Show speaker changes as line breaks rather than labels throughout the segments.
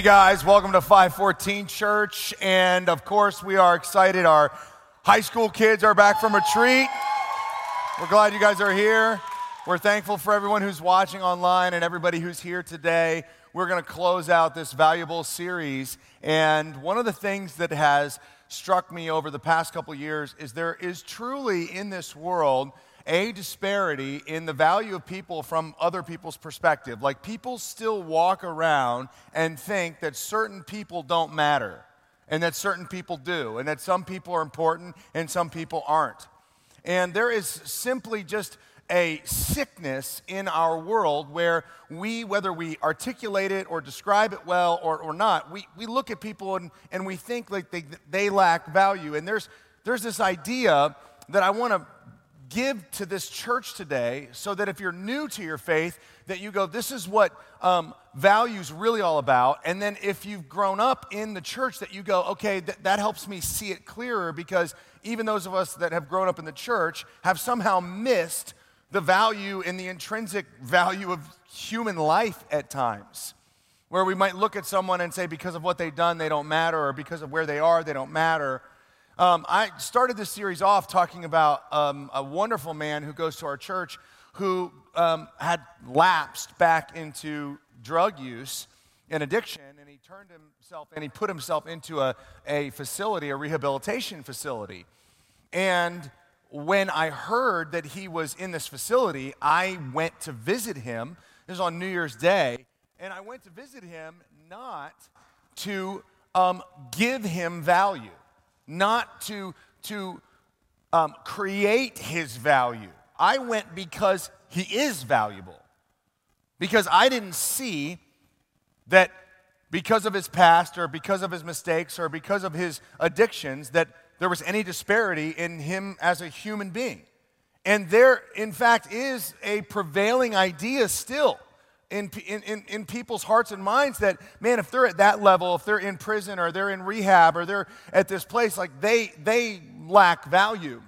Hey guys, welcome to 514 Church. And of course, we are excited. Our high school kids are back from retreat. We're glad you guys are here. We're thankful for everyone who's watching online and everybody who's here today. We're going to close out this valuable series. And one of the things that has struck me over the past couple years is there is truly in this world a disparity in the value of people from other people's perspective. Like people still walk around and think that certain people don't matter and that certain people do, and that some people are important and some people aren't. And there is simply just a sickness in our world where we, whether we articulate it or describe it well or, or not, we, we look at people and, and we think like they, they lack value. And there's, there's this idea that I want to give to this church today so that if you're new to your faith, that you go, this is what um, value's really all about. And then if you've grown up in the church, that you go, okay, th- that helps me see it clearer because even those of us that have grown up in the church have somehow missed the value and the intrinsic value of human life at times. Where we might look at someone and say, because of what they've done, they don't matter, or because of where they are, they don't matter. Um, I started this series off talking about um, a wonderful man who goes to our church who um, had lapsed back into drug use and addiction, and he turned himself and he put himself into a, a facility, a rehabilitation facility. And when I heard that he was in this facility, I went to visit him. This was on New Year's Day, and I went to visit him not to um, give him value not to, to um, create his value. I went because he is valuable. Because I didn't see that because of his past or because of his mistakes or because of his addictions that there was any disparity in him as a human being. And there, in fact, is a prevailing idea still in, in, in, people's hearts and minds that, man, if they're at that level, if they're in prison or they're in rehab or they're at this place, like they, they lack value.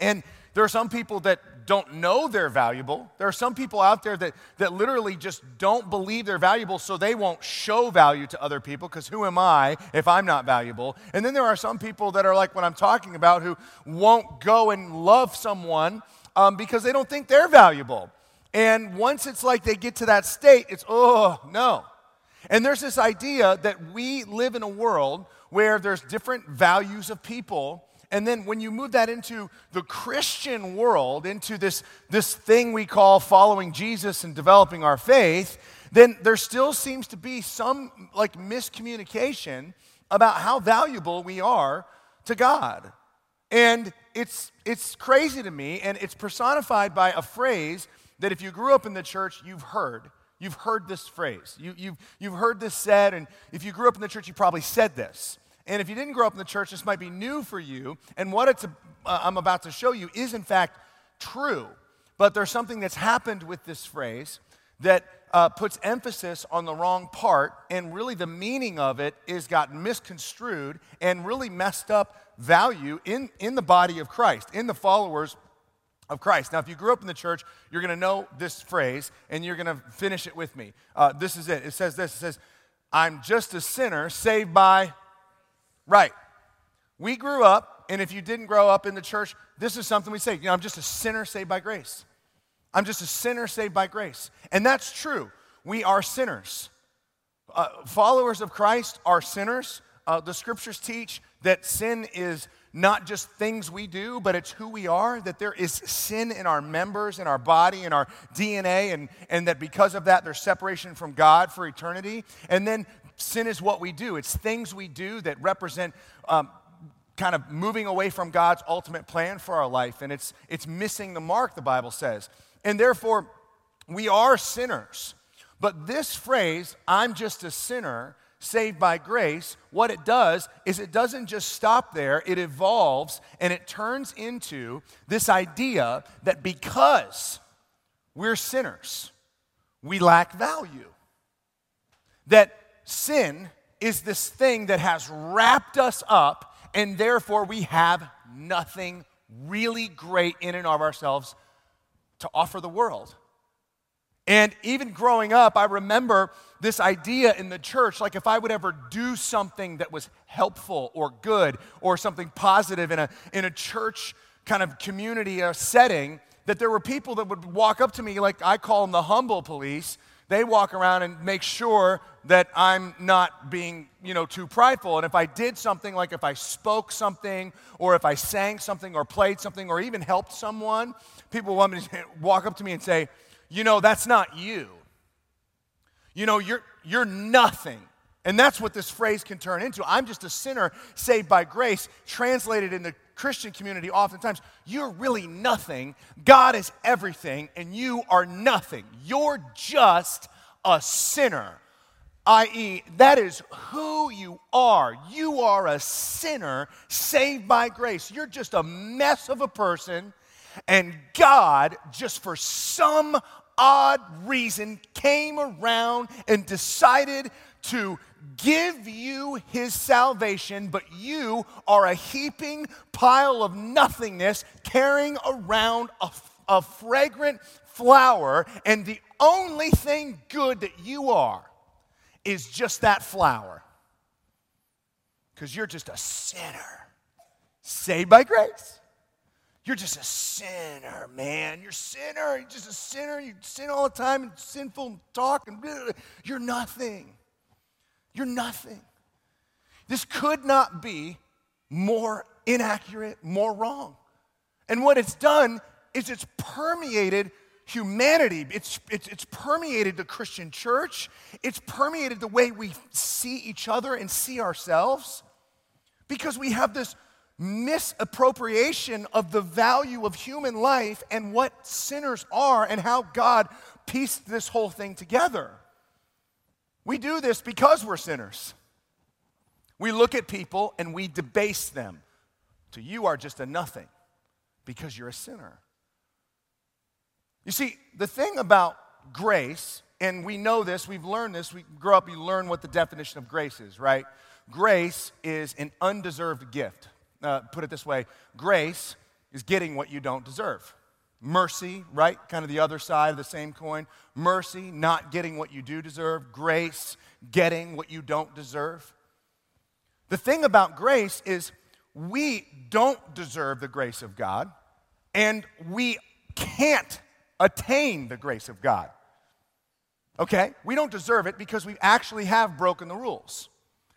And there are some people that don't know they're valuable. There are some people out there that, that literally just don't believe they're valuable, so they won't show value to other people because who am I if I'm not valuable? And then there are some people that are like what I'm talking about who won't go and love someone um, because they don't think they're valuable. And once it's like they get to that state, it's, oh, no. And there's this idea that we live in a world where there's different values of people. And then when you move that into the Christian world, into this, this thing we call following Jesus and developing our faith, then there still seems to be some like miscommunication about how valuable we are to God. And it's, it's crazy to me, and it's personified by a phrase that if you grew up in the church, you've heard. You've heard this phrase. You, you've, you've heard this said, and if you grew up in the church, you probably said this. And if you didn't grow up in the church, this might be new for you. And what it's, uh, I'm about to show you is, in fact, true. But there's something that's happened with this phrase that uh, puts emphasis on the wrong part, and really the meaning of it is gotten misconstrued and really messed up value in, in the body of Christ, in the followers of Christ. Now, if you grew up in the church, you're going to know this phrase and you're going to finish it with me. Uh, this is it. It says this it says, I'm just a sinner saved by right. We grew up, and if you didn't grow up in the church, this is something we say. You know, I'm just a sinner saved by grace. I'm just a sinner saved by grace. And that's true. We are sinners. Uh, followers of Christ are sinners. Uh, the scriptures teach that sin is not just things we do, but it's who we are, that there is sin in our members, in our body, in our DNA, and, and that because of that, there's separation from God for eternity. And then sin is what we do, it's things we do that represent. Um, kind of moving away from God's ultimate plan for our life, and it's, it's missing the mark, the Bible says. And therefore, we are sinners. But this phrase, I'm just a sinner, saved by grace, what it does is it doesn't just stop there, it evolves and it turns into this idea that because we're sinners, we lack value. That sin is this thing that has wrapped us up, and therefore we have nothing really great in and of ourselves to offer the world. And even growing up, I remember this idea in the church like if I would ever do something that was helpful or good or something positive in a, in a church kind of community a setting, that there were people that would walk up to me, like I call them the humble police. They walk around and make sure that I'm not being, you know, too prideful. And if I did something, like if I spoke something, or if I sang something, or played something, or even helped someone, people to walk up to me and say, you know, that's not you. You know, you're, you're nothing. And that's what this phrase can turn into. I'm just a sinner saved by grace, translated in the Christian community oftentimes. You're really nothing. God is everything, and you are nothing. You're just a sinner. I.e., that is who you are. You are a sinner saved by grace. You're just a mess of a person, and God, just for some odd reason, came around and decided to give you his salvation, but you are a heaping pile of nothingness carrying around a, a fragrant flower, and the only thing good that you are is just that flower. Because you're just a sinner, saved by grace. You're just a sinner, man. You're a sinner. You're just a sinner. You sin all the time and sinful talk and blah, blah. you're nothing. You're nothing. This could not be more inaccurate, more wrong. And what it's done is it's permeated humanity, it's, it's, it's permeated the Christian church, it's permeated the way we see each other and see ourselves because we have this misappropriation of the value of human life and what sinners are and how God pieced this whole thing together. We do this because we're sinners. We look at people and we debase them to you are just a nothing because you're a sinner. You see, the thing about grace, and we know this, we've learned this, we grow up, you learn what the definition of grace is, right? Grace is an undeserved gift. Uh, put it this way grace is getting what you don't deserve. Mercy, right? Kind of the other side of the same coin. Mercy, not getting what you do deserve. Grace, getting what you don't deserve. The thing about grace is we don't deserve the grace of God, and we can't attain the grace of God. Okay? We don't deserve it because we actually have broken the rules.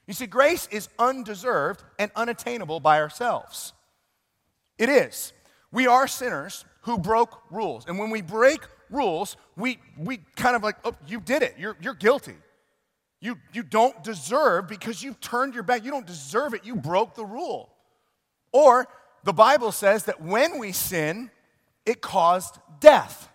You see, grace is undeserved and unattainable by ourselves. It is. We are sinners who broke rules. And when we break rules, we, we kind of like, oh, you did it. You're, you're guilty. You, you don't deserve because you turned your back. You don't deserve it. You broke the rule. Or the Bible says that when we sin, it caused death.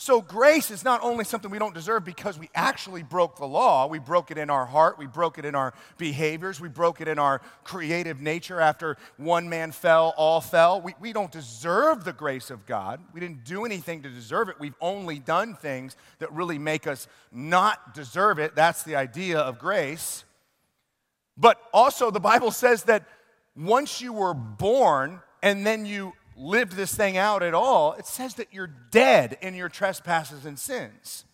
So, grace is not only something we don't deserve because we actually broke the law, we broke it in our heart, we broke it in our behaviors, we broke it in our creative nature. After one man fell, all fell. We, we don't deserve the grace of God. We didn't do anything to deserve it. We've only done things that really make us not deserve it. That's the idea of grace. But also, the Bible says that once you were born and then you lived this thing out at all, it says that you're dead in your trespasses and sins.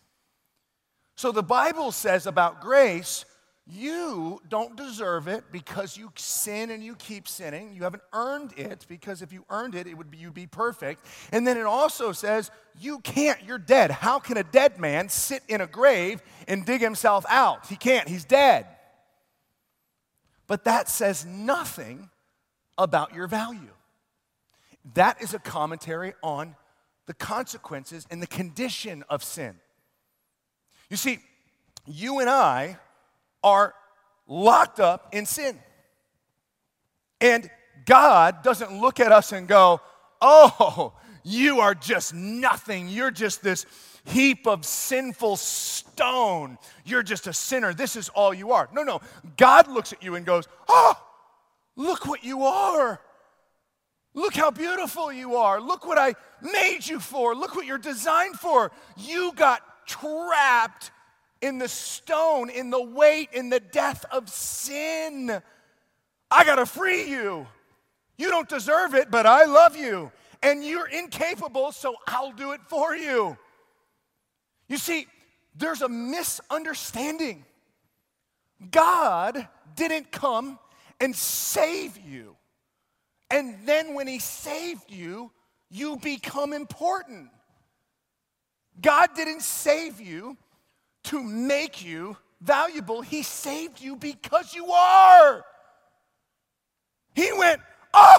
So the Bible says about grace, you don't deserve it because you sin and you keep sinning. You haven't earned it because if you earned it, it would be you'd be perfect. And then it also says you can't, you're dead. How can a dead man sit in a grave and dig himself out? He can't, he's dead. But that says nothing about your value. That is a commentary on the consequences and the condition of sin. You see, you and I are locked up in sin. And God doesn't look at us and go, Oh, you are just nothing. You're just this heap of sinful stone. You're just a sinner. This is all you are. No, no. God looks at you and goes, Oh, look what you are. Look how beautiful you are. Look what I made you for. Look what you're designed for. You got trapped in the stone, in the weight, in the death of sin. I got to free you. You don't deserve it, but I love you. And you're incapable, so I'll do it for you. You see, there's a misunderstanding. God didn't come and save you. And then when He saved you, you become important. God didn't save you to make you valuable, He saved you because you are. He went, Oh,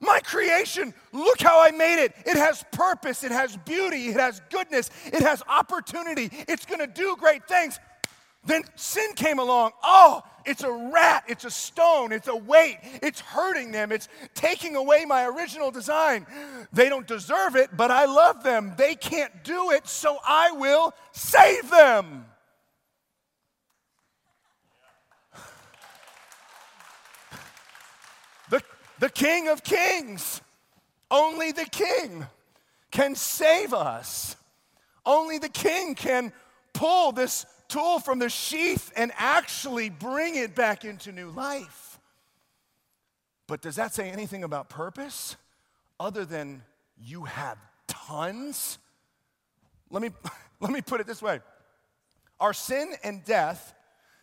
my creation, look how I made it. It has purpose, it has beauty, it has goodness, it has opportunity, it's gonna do great things. Then sin came along. Oh, it's a rat, it's a stone, it's a weight, it's hurting them, it's taking away my original design. They don't deserve it, but I love them. They can't do it, so I will save them. The, the King of Kings, only the King can save us. Only the King can pull this tool from the sheath and actually bring it back into new life. But does that say anything about purpose other than you have tons? Let me, let me put it this way Our sin and death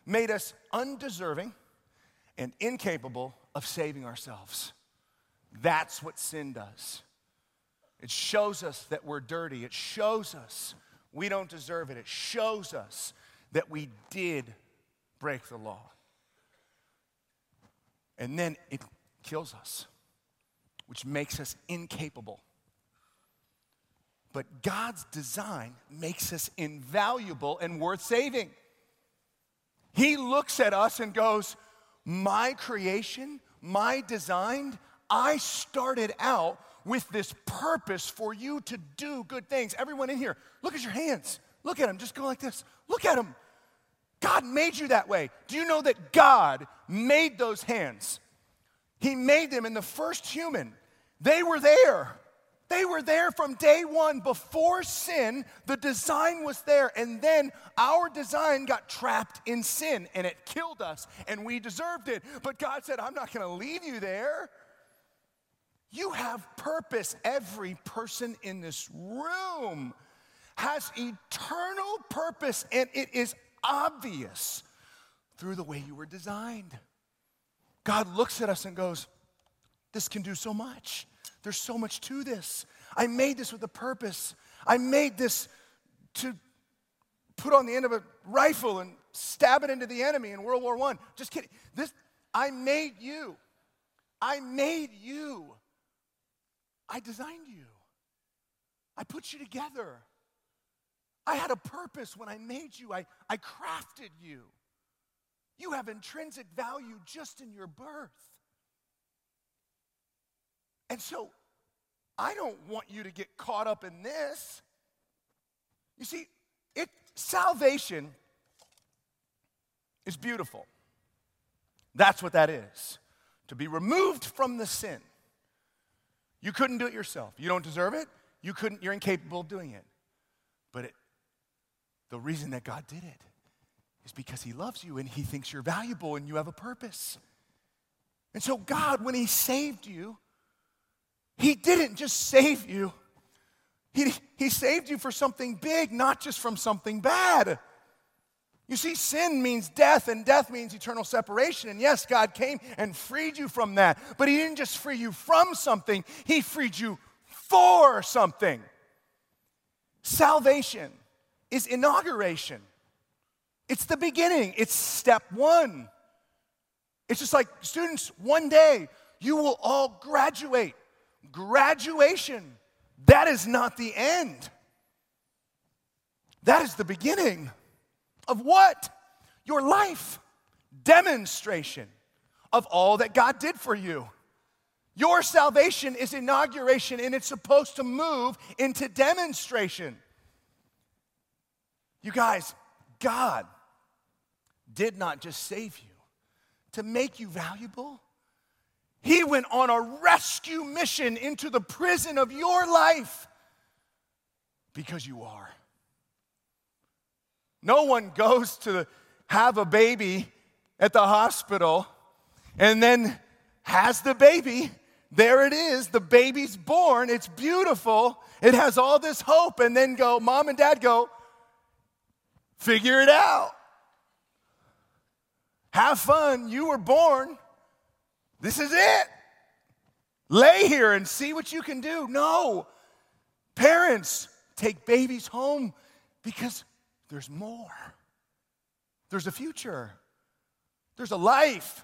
made us undeserving and incapable of saving ourselves. That's what sin does. It shows us that we're dirty. It shows us we don't deserve it. It shows us that we did break the law. And then it kills us, which makes us incapable. But God's design makes us invaluable and worth saving. He looks at us and goes, My creation, my design, I started out with this purpose for you to do good things. Everyone in here, look at your hands. Look at them. Just go like this. Look at them. God made you that way. Do you know that God made those hands? He made them in the first human. They were there. They were there from day one. Before sin, the design was there. And then our design got trapped in sin and it killed us and we deserved it. But God said, I'm not going to leave you there. You have purpose. Every person in this room has eternal purpose and it is obvious through the way you were designed. God looks at us and goes, This can do so much. There's so much to this. I made this with a purpose. I made this to put on the end of a rifle and stab it into the enemy in World War I. Just kidding. This, I made you. I made you. I designed you. I put you together. I had a purpose when I made you, I, I crafted you. You have intrinsic value just in your birth. And so I don't want you to get caught up in this. You see, it, salvation is beautiful. That's what that is. To be removed from the sin. You couldn't do it yourself. You don't deserve it. You couldn't, you're incapable of doing it. But it the reason that God did it is because He loves you and He thinks you're valuable and you have a purpose. And so, God, when He saved you, He didn't just save you, He, he saved you for something big, not just from something bad. You see, sin means death, and death means eternal separation. And yes, God came and freed you from that. But He didn't just free you from something, He freed you for something. Salvation is inauguration. It's the beginning, it's step one. It's just like, students, one day you will all graduate. Graduation, that is not the end. That is the beginning of what? Your life demonstration of all that God did for you. Your salvation is inauguration and it's supposed to move into demonstration. You guys, God did not just save you to make you valuable. He went on a rescue mission into the prison of your life because you are. No one goes to have a baby at the hospital and then has the baby. There it is. The baby's born. It's beautiful. It has all this hope. And then go, mom and dad go, Figure it out. Have fun. You were born. This is it. Lay here and see what you can do. No. Parents, take babies home because there's more. There's a future. There's a life.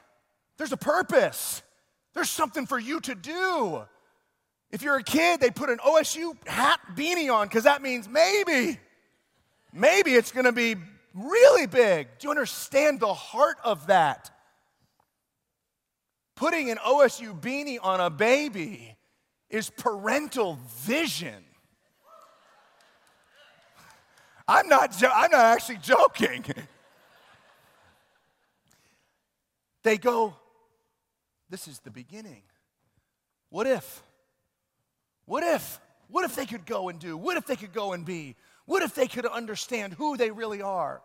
There's a purpose. There's something for you to do. If you're a kid, they put an OSU hat beanie on because that means maybe, maybe it's going to be really big. Do you understand the heart of that? Putting an OSU beanie on a baby is parental vision. I'm not, jo- I'm not actually joking. they go, This is the beginning. What if? What if? What if they could go and do? What if they could go and be? What if they could understand who they really are?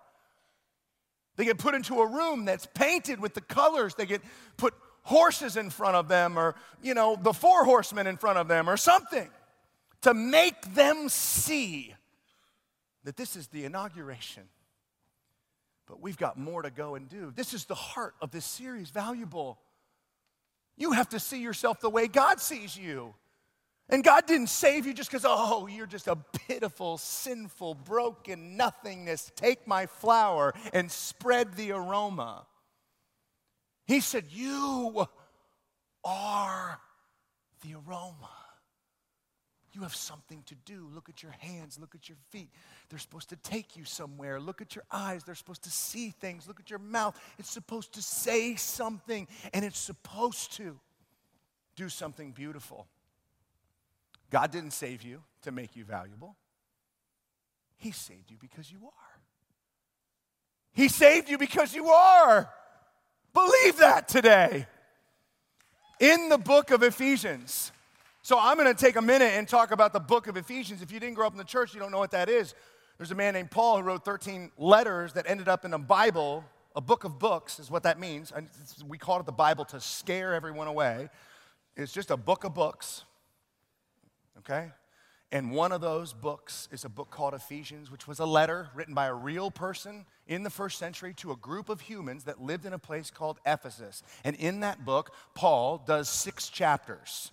They get put into a room that's painted with the colors. They get put horses in front of them, or, you know, the four horsemen in front of them, or something to make them see that this is the inauguration. But we've got more to go and do. This is the heart of this series, valuable. You have to see yourself the way God sees you. And God didn't save you just because, oh, you're just a pitiful, sinful, broken nothingness. Take my flower and spread the aroma. He said, You are the aroma. You have something to do. Look at your hands, look at your feet. They're supposed to take you somewhere. Look at your eyes, they're supposed to see things. Look at your mouth, it's supposed to say something, and it's supposed to do something beautiful. God didn't save you to make you valuable, He saved you because you are. He saved you because you are. Believe that today. In the book of Ephesians, so I'm going to take a minute and talk about the book of Ephesians. If you didn't grow up in the church, you don't know what that is. There's a man named Paul who wrote 13 letters that ended up in a Bible, a book of books is what that means. We called it the Bible to scare everyone away. It's just a book of books. Okay? And one of those books is a book called Ephesians, which was a letter written by a real person in the first century to a group of humans that lived in a place called Ephesus. And in that book, Paul does six chapters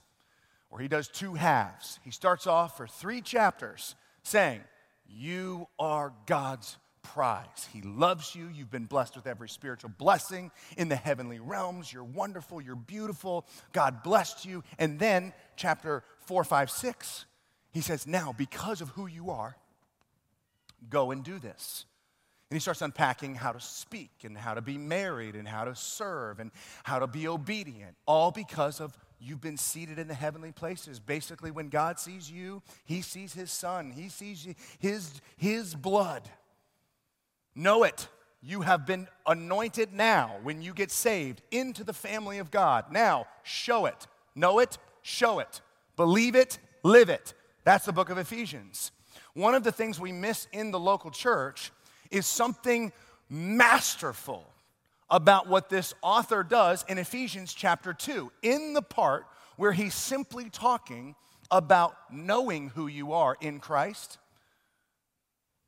or he does two halves. He starts off for three chapters saying, You are God's prize. He loves you. You've been blessed with every spiritual blessing in the heavenly realms. You're wonderful. You're beautiful. God blessed you. And then, chapter 4, 5, 6, he says, Now, because of who you are, go and do this. And he starts unpacking how to speak and how to be married and how to serve and how to be obedient, all because of You've been seated in the heavenly places. Basically, when God sees you, He sees His Son, He sees His, his blood. Know it. You have been anointed now when you get saved into the family of God. Now, show it. Know it, show it. Believe it, live it. That's the book of Ephesians. One of the things we miss in the local church is something masterful about what this author does in Ephesians chapter 2, in the part where he's simply talking about knowing who you are in Christ.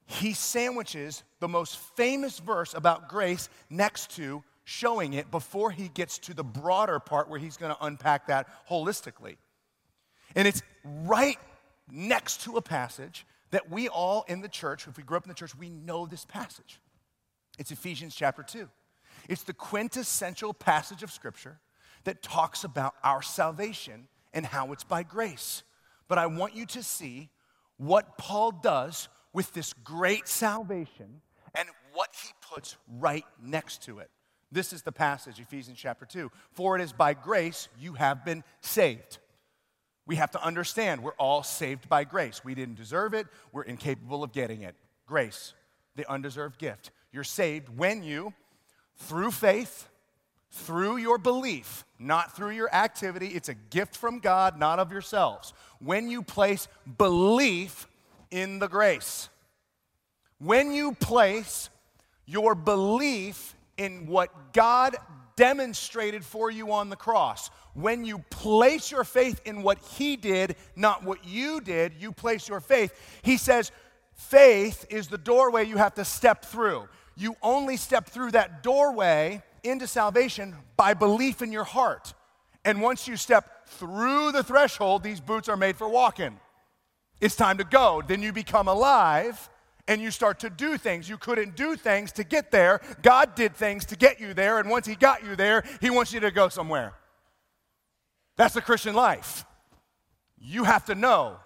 He sandwiches the most famous verse about grace next to showing it before he gets to the broader part where he's going to unpack that holistically. And it's right next to a passage that we all in the church, if we grew up in the church, we know this passage. It's Ephesians chapter 2. It's the quintessential passage of Scripture that talks about our salvation and how it's by grace. But I want you to see what Paul does with this great salvation and what he puts right next to it. This is the passage, Ephesians chapter 2. For it is by grace you have been saved. We have to understand we're all saved by grace. We didn't deserve it, we're incapable of getting it. Grace, the undeserved gift. You're saved when you through faith, through your belief, not through your activity. It's a gift from God, not of yourselves. When you place belief in the grace, when you place your belief in what God demonstrated for you on the cross, when you place your faith in what He did, not what you did, you place your faith. He says, faith is the doorway you have to step through. You only step through that doorway into salvation by belief in your heart. And once you step through the threshold, these boots are made for walking. It's time to go. Then you become alive and you start to do things. You couldn't do things to get there. God did things to get you there. And once He got you there, He wants you to go somewhere. That's the Christian life. You have to know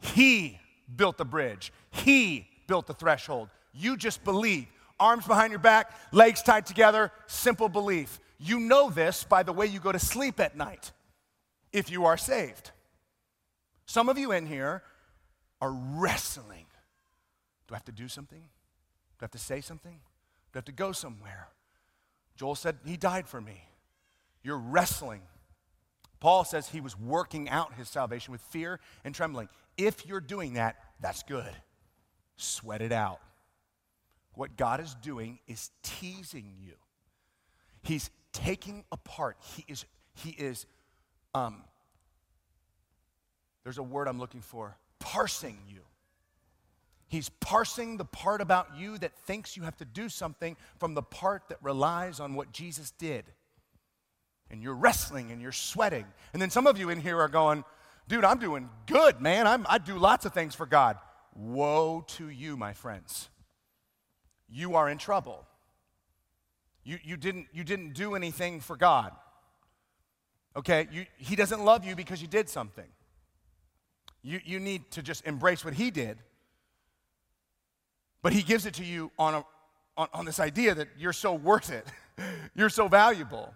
He built the bridge, He built the threshold. You just believe. Arms behind your back, legs tied together, simple belief. You know this by the way you go to sleep at night if you are saved. Some of you in here are wrestling. Do I have to do something? Do I have to say something? Do I have to go somewhere? Joel said, He died for me. You're wrestling. Paul says he was working out his salvation with fear and trembling. If you're doing that, that's good. Sweat it out. What God is doing is teasing you. He's taking apart. He is, he is, um, there's a word I'm looking for, parsing you. He's parsing the part about you that thinks you have to do something from the part that relies on what Jesus did. And you're wrestling and you're sweating. And then some of you in here are going, dude, I'm doing good, man. I'm, I do lots of things for God. Woe to you, my friends. You are in trouble. You, you, didn't, you didn't do anything for God. Okay? You, he doesn't love you because you did something. You, you need to just embrace what He did. But He gives it to you on, a, on, on this idea that you're so worth it, you're so valuable.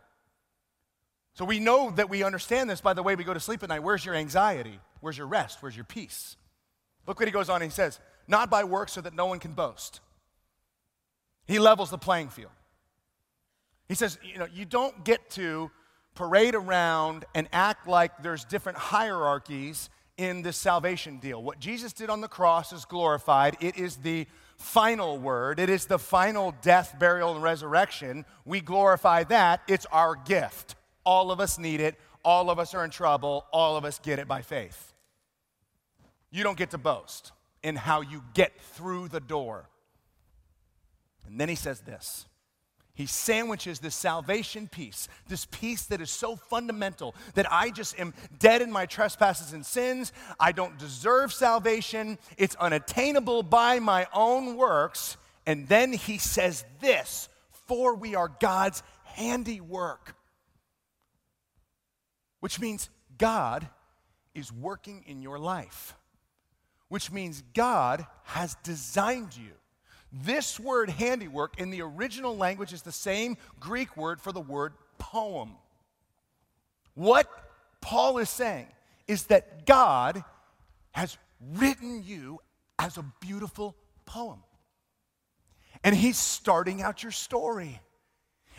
So we know that we understand this by the way we go to sleep at night. Where's your anxiety? Where's your rest? Where's your peace? Look what he goes on. He says, Not by works so that no one can boast. He levels the playing field. He says, You know, you don't get to parade around and act like there's different hierarchies in this salvation deal. What Jesus did on the cross is glorified. It is the final word, it is the final death, burial, and resurrection. We glorify that. It's our gift. All of us need it. All of us are in trouble. All of us get it by faith. You don't get to boast in how you get through the door. And then he says this he sandwiches this salvation piece, this piece that is so fundamental that I just am dead in my trespasses and sins. I don't deserve salvation. It's unattainable by my own works. And then he says this for we are God's handiwork, which means God is working in your life, which means God has designed you. This word handiwork in the original language is the same Greek word for the word poem. What Paul is saying is that God has written you as a beautiful poem. And he's starting out your story.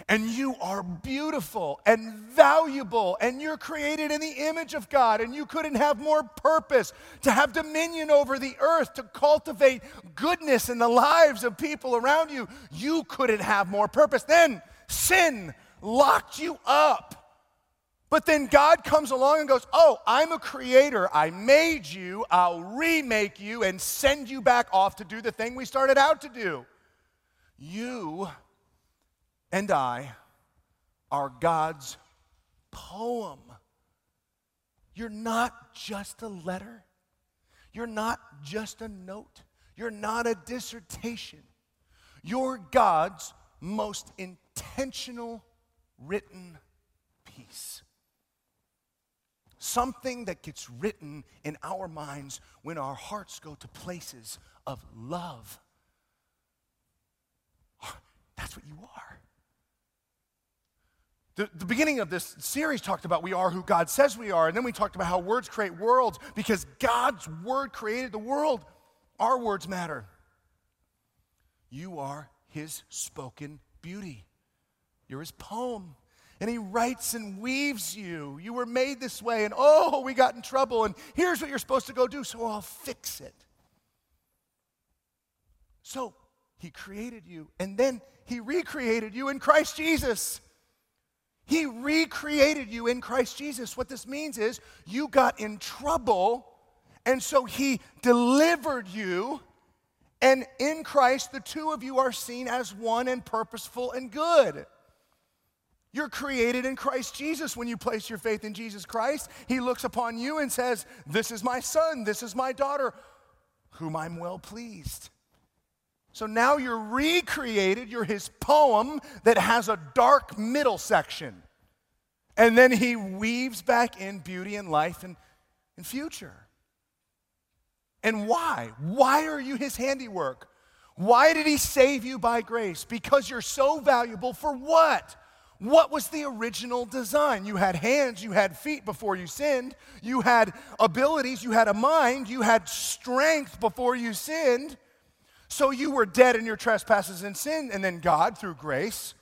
And you are beautiful and valuable, and you're created in the image of God, and you couldn't have more purpose to have dominion over the earth, to cultivate goodness in the lives of people around you. You couldn't have more purpose. Then sin locked you up. But then God comes along and goes, Oh, I'm a creator. I made you. I'll remake you and send you back off to do the thing we started out to do. You and I are God's poem. You're not just a letter, you're not just a note, you're not a dissertation. You're God's most intentional written piece. Something that gets written in our minds when our hearts go to places of love. That's what you are. The, the, beginning of this series talked about we are who God says we are, and then we talked about how words create worlds because God's word created the world. Our words matter. You are his spoken beauty, you're his poem. And he writes and weaves you. You were made this way, and oh, we got in trouble, and here's what you're supposed to go do, so I'll fix it. So he created you, and then he recreated you in Christ Jesus. He recreated you in Christ Jesus. What this means is you got in trouble, and so He delivered you And in Christ, the two of you are seen as one and purposeful and good. You're created in Christ Jesus. When you place your faith in Jesus Christ, He looks upon you and says, This is my son, this is my daughter, whom I'm well pleased. So now you're recreated. You're his poem that has a dark middle section. And then he weaves back in beauty and life and, and future. And why? Why are you his handiwork? Why did he save you by grace? Because you're so valuable for what? What was the original design? You had hands, you had feet before you sinned, you had abilities, you had a mind, you had strength before you sinned. So you were dead in your trespasses and sin, and then God, through grace,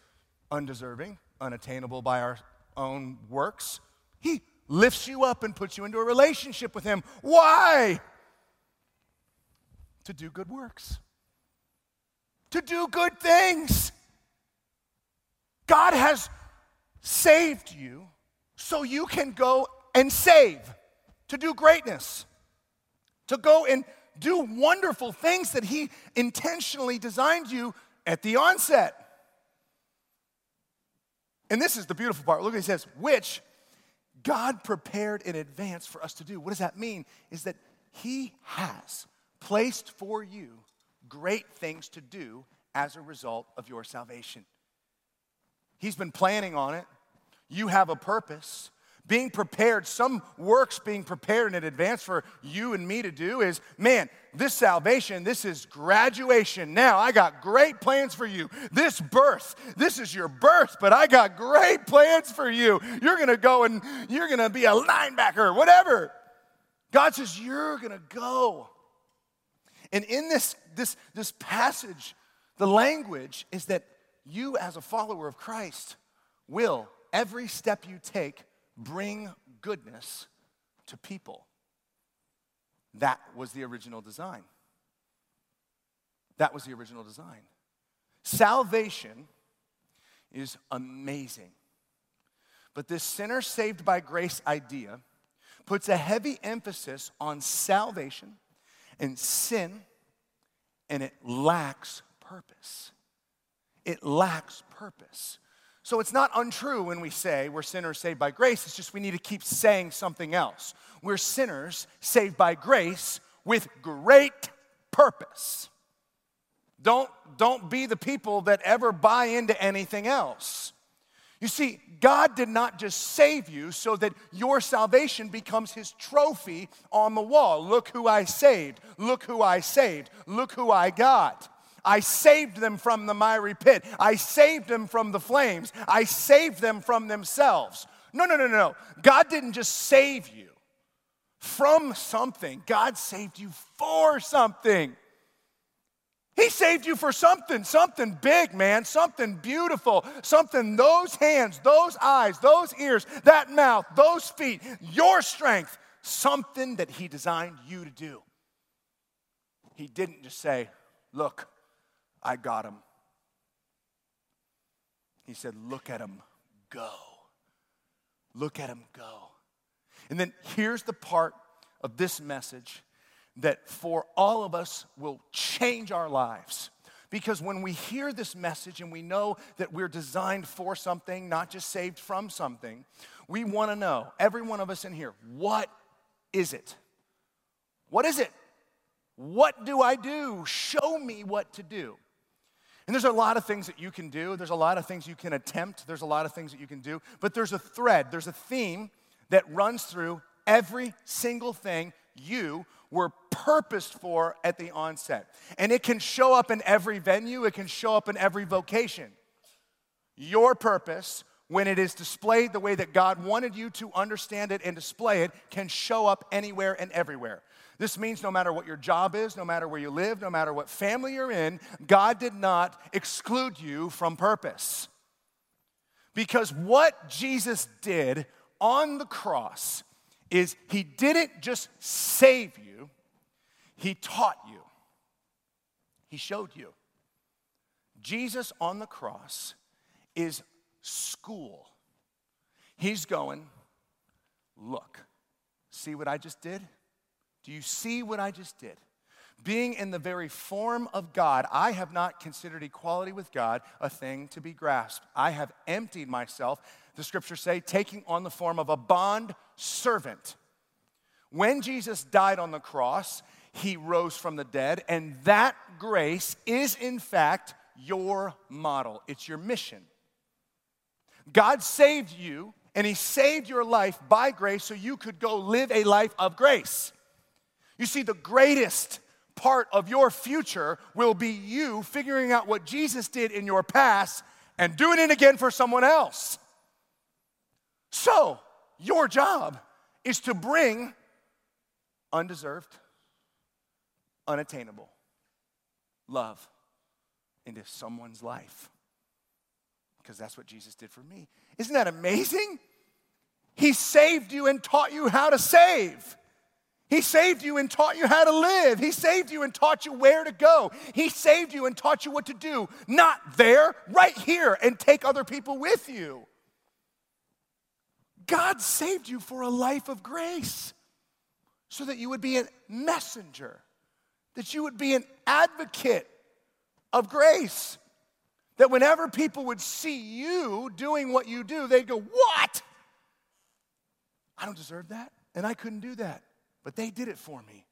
undeserving, unattainable by our own works, He lifts you up and puts you into a relationship with Him. Why? To do good works, to do good things. God has saved you so you can go and save, to do greatness, to go and do wonderful things that He intentionally designed you at the onset. And this is the beautiful part. Look what He says, which God prepared in advance for us to do. What does that mean? Is that He has placed for you great things to do as a result of your salvation. He's been planning on it. You have a purpose being prepared, some works being prepared in advance for you and me to do is man, this salvation, this is graduation. Now, I got great plans for you. This birth, this is your birth, but I got great plans for you. You're gonna go and you're gonna be a linebacker, whatever. God says, You're gonna go. And in this, this, this passage, the language is that you, as a follower of Christ, will, every step you take, bring goodness to people. That was the original design. That was the original design. Salvation is amazing. But this sinner saved by grace idea puts a heavy emphasis on salvation and sin, and it lacks purpose. It lacks purpose. So it's not untrue when we say we're sinners saved by grace, it's just we need to keep saying something else. We're sinners saved by grace with great purpose. Don't, don't be the people that ever buy into anything else. You see, God did not just save you so that your salvation becomes his trophy on the wall. Look who I saved. Look who I saved. Look who I got. I saved them from the miry pit. I saved them from the flames. I saved them from themselves. No, no, no, no. God didn't just save you from something, God saved you for something. He saved you for something, something big, man, something beautiful, something those hands, those eyes, those ears, that mouth, those feet, your strength, something that He designed you to do. He didn't just say, Look, I got him. He said, Look at him go. Look at him go. And then here's the part of this message that for all of us will change our lives. Because when we hear this message and we know that we're designed for something, not just saved from something, we want to know, every one of us in here, what is it? What is it? What do I do? Show me what to do. And there's a lot of things that you can do. There's a lot of things you can attempt. There's a lot of things that you can do. But there's a thread, there's a theme that runs through every single thing you were purposed for at the onset. And it can show up in every venue, it can show up in every vocation. Your purpose, when it is displayed the way that God wanted you to understand it and display it, can show up anywhere and everywhere. This means no matter what your job is, no matter where you live, no matter what family you're in, God did not exclude you from purpose. Because what Jesus did on the cross is he didn't just save you, he taught you, he showed you. Jesus on the cross is school. He's going, look, see what I just did? Do you see what I just did? being in the very form of God, I have not considered equality with God a thing to be grasped. I have emptied myself, the scriptures say, taking on the form of a bond servant. When Jesus died on the cross, he rose from the dead, and that grace is, in fact, your model. It's your mission. God saved you, and He saved your life by grace so you could go live a life of grace. You see, the greatest part of your future will be you figuring out what Jesus did in your past and doing it again for someone else. So, your job is to bring undeserved, unattainable love into someone's life. Because that's what Jesus did for me. Isn't that amazing? He saved you and taught you how to save. He saved you and taught you how to live. He saved you and taught you where to go. He saved you and taught you what to do. Not there, right here, and take other people with you. God saved you for a life of grace so that you would be a messenger, that you would be an advocate of grace. That whenever people would see you doing what you do, they'd go, What? I don't deserve that, and I couldn't do that. But they did it for me.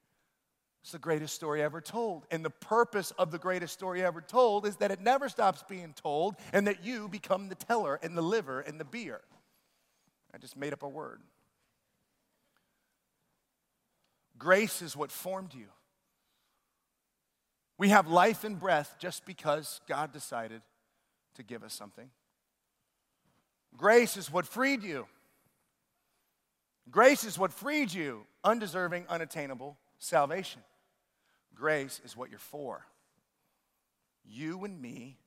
It's the greatest story ever told. And the purpose of the greatest story ever told is that it never stops being told and that you become the teller and the liver and the beer. I just made up a word. Grace is what formed you. We have life and breath just because God decided to give us something. Grace is what freed you. Grace is what freed you, undeserving, unattainable salvation. Grace is what you're for. You and me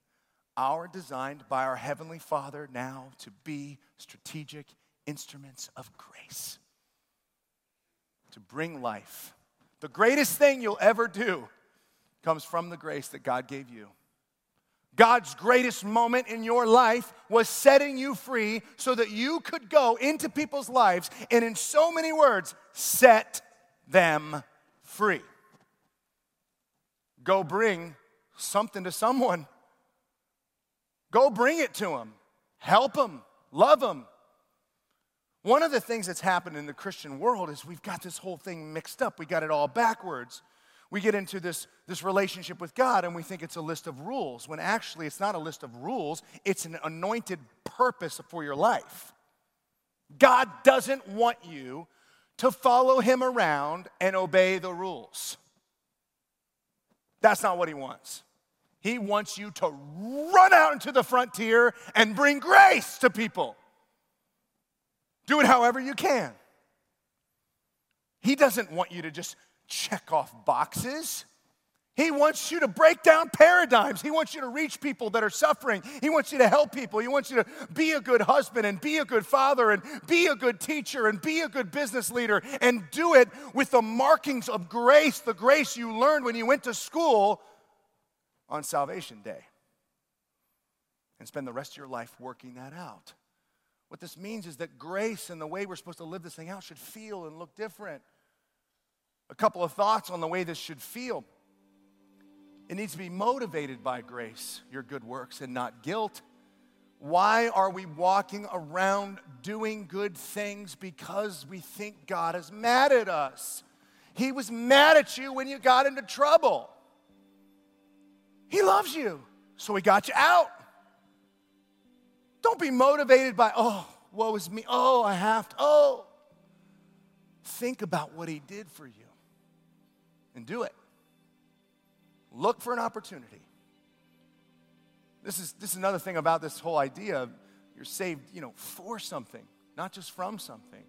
are designed by our Heavenly Father now to be strategic instruments of grace, to bring life. The greatest thing you'll ever do comes from the grace that God gave you. God's greatest moment in your life was setting you free so that you could go into people's lives and, in so many words, set them free. Go bring something to someone. Go bring it to them. Help them. Love them. One of the things that's happened in the Christian world is we've got this whole thing mixed up. We got it all backwards we get into this, this relationship with God and we think it's a list of rules, when actually it's not a list of rules, it's an anointed purpose for your life. God doesn't want you to follow Him around and obey the rules. That's not what He wants. He wants you to run out into the frontier and bring grace to people. Do it however you can. He doesn't want you to just check off boxes. He wants you to break down paradigms. He wants you to reach people that are suffering. He wants you to help people. He wants you to be a good husband and be a good father and be a good teacher and be a good business leader and do it with the markings of grace, the grace you learned when you went to school on Salvation Day. And spend the rest of your life working that out. What this means is that grace and the way we're supposed to live this thing out should feel and look different. A couple of thoughts on the way this should feel. It needs to be motivated by grace, your good works, and not guilt. Why are we walking around doing good things? Because we think God is mad at us. He was mad at you when you got into trouble. He loves you, so He got you out. Don't be motivated by, oh, woe is me. Oh, I have to. Oh. Think about what He did for you and do it. Look for an opportunity. This is, this is another thing about this whole idea you're saved, you know, for something, not just from something.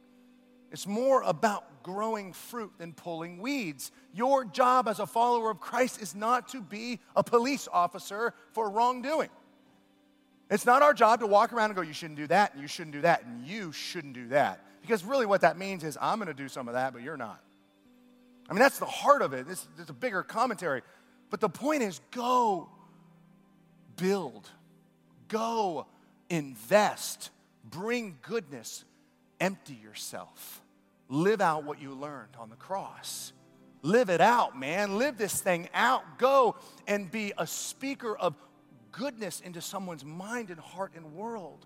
It's more about growing fruit than pulling weeds. Your job as a follower of Christ is not to be a police officer for wrongdoing. It's not our job to walk around and go, you shouldn't do that, and you shouldn't do that, and you shouldn't do that. Because really, what that means is, I'm going to do some of that, but you're not. I mean, that's the heart of it. This, is a bigger commentary. But the point is go build, go invest, bring goodness, empty yourself, live out what you learned on the cross. live it out, man. Live this thing out. Go and be a speaker of goodness into someone's mind and heart and world.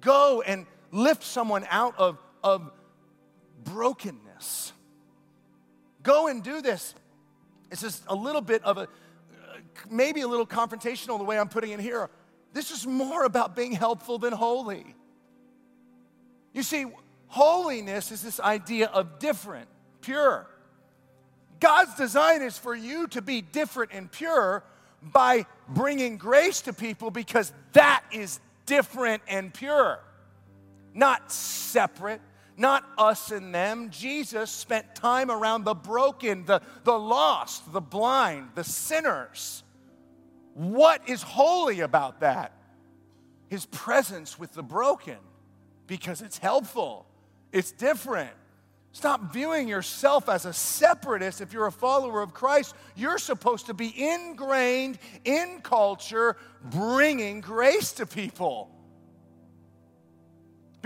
Go and lift someone out of, of brokenness. Go and do this. It's just a little bit of a, maybe a little confrontational the way I'm putting it here. This is more about being helpful than holy. You see, holiness is this idea of different, pure. God's design is for you to be different and pure by bringing grace to people because that is different and pure, not separate, not us and them. Jesus spent time around the broken, the, the lost, the blind, the sinners. What is holy about that? His presence with the broken because it's helpful, it's different. Stop viewing yourself as a separatist if you're a follower of Christ. You're supposed to be ingrained in culture, bringing grace to people.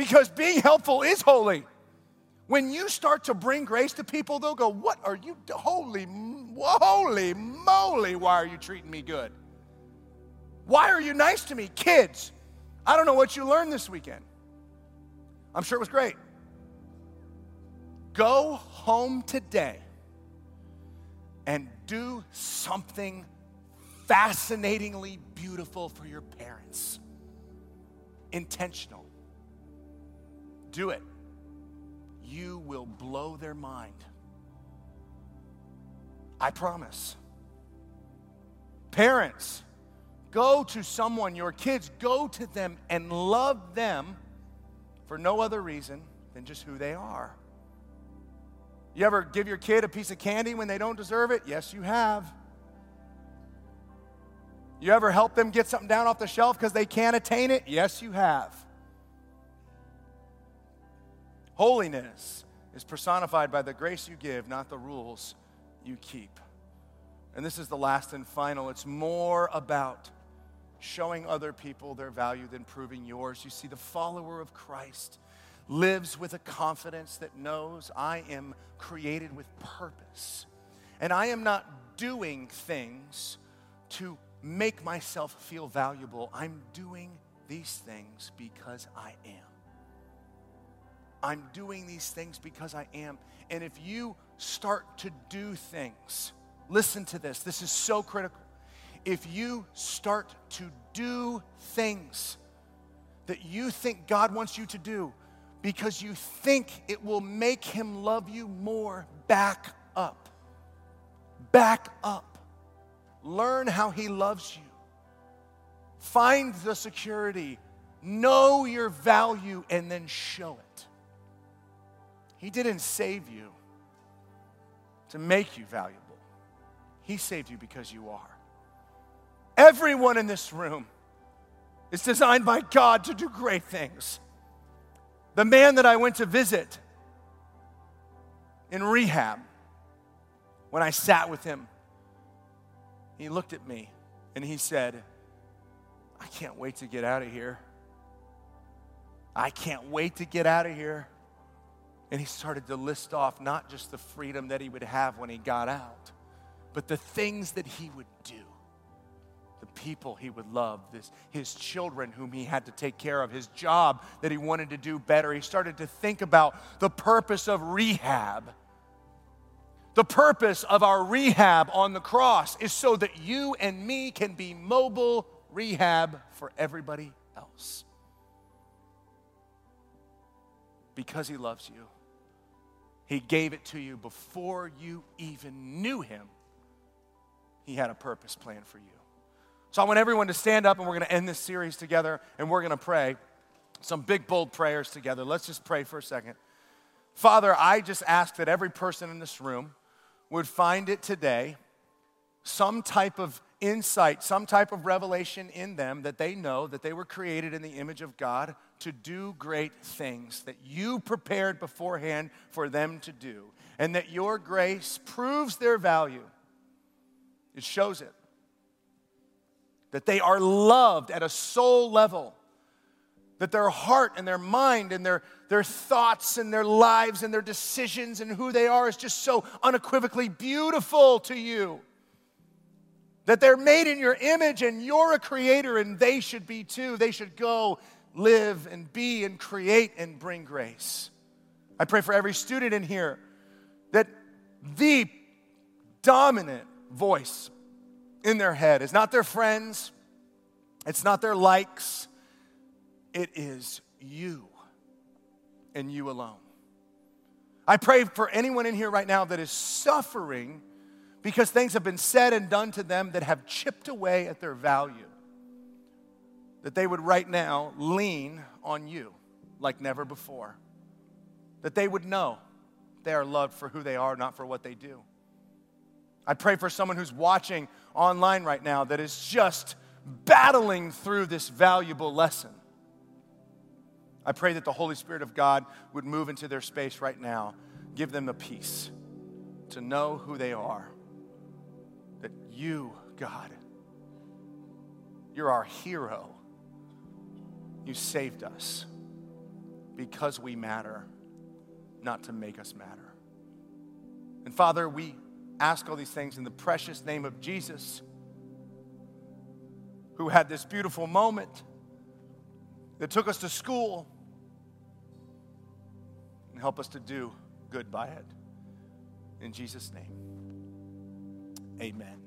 Because being helpful is holy. When you start to bring grace to people, they'll go, What are you, holy, holy moly, why are you treating me good? Why are you nice to me? Kids, I don't know what you learned this weekend. I'm sure it was great. Go home today and do something fascinatingly beautiful for your parents. Intentional. Do it. You will blow their mind. I promise. Parents, go to someone, your kids, go to them and love them for no other reason than just who they are. You ever give your kid a piece of candy when they don't deserve it? Yes, you have. You ever help them get something down off the shelf because they can't attain it? Yes, you have. Holiness is personified by the grace you give, not the rules you keep. And this is the last and final. It's more about showing other people their value than proving yours. You see, the follower of Christ lives with a confidence that knows I am created with purpose. And I am not doing things to make myself feel valuable. I'm doing these things because I am. I'm doing these things because I am. And if you start to do things, listen to this, this is so critical. If you start to do things that you think God wants you to do, because you think it will make him love you more, back up. Back up. Learn how he loves you. Find the security. Know your value and then show it. He didn't save you to make you valuable, He saved you because you are. Everyone in this room is designed by God to do great things. The man that I went to visit in rehab, when I sat with him, he looked at me and he said, I can't wait to get out of here. I can't wait to get out of here. And he started to list off not just the freedom that he would have when he got out, but the things that he would do the people he would love, this, his children whom he had to take care of, his job that he wanted to do better. He started to think about the purpose of rehab. The purpose of our rehab on the cross is so that you and me can be mobile rehab for everybody else. Because he loves you, he gave it to you before you even knew him. He had a purpose plan for you. So I want everyone to stand up and we're going to end this series together and we're going to pray some big, bold prayers together. Let's just pray for a second. Father, I just ask that every person in this room would find it today some type of insight, some type of revelation in them that they know that they were created in the image of God to do great things that you prepared beforehand for them to do, and that your grace proves their value. It shows it that they are loved at a soul level, that their heart and their mind and their, their thoughts and their lives and their decisions and who they are is just so unequivocally beautiful to you. That they're made in your image and you're a creator and they should be too. They should go live and be and create and bring grace. I pray for every student in here that the dominant voice in their head is not their friends, it's not their likes, it is you and you alone. I pray for anyone in here right now that is suffering because things have been said and done to them that have chipped away at their value. That they would right now lean on you like never before. That they would know they are loved for who they are, not for what they do. I pray for someone who's watching online right now that is just battling through this valuable lesson. I pray that the Holy Spirit of God would move into their space right now, give them the peace to know who they are. That you, God, you're our hero. You saved us because we matter, not to make us matter. And Father, we ask all these things in the precious name of Jesus, who had this beautiful moment that took us to school and help us to do good by it. In Jesus' name, amen.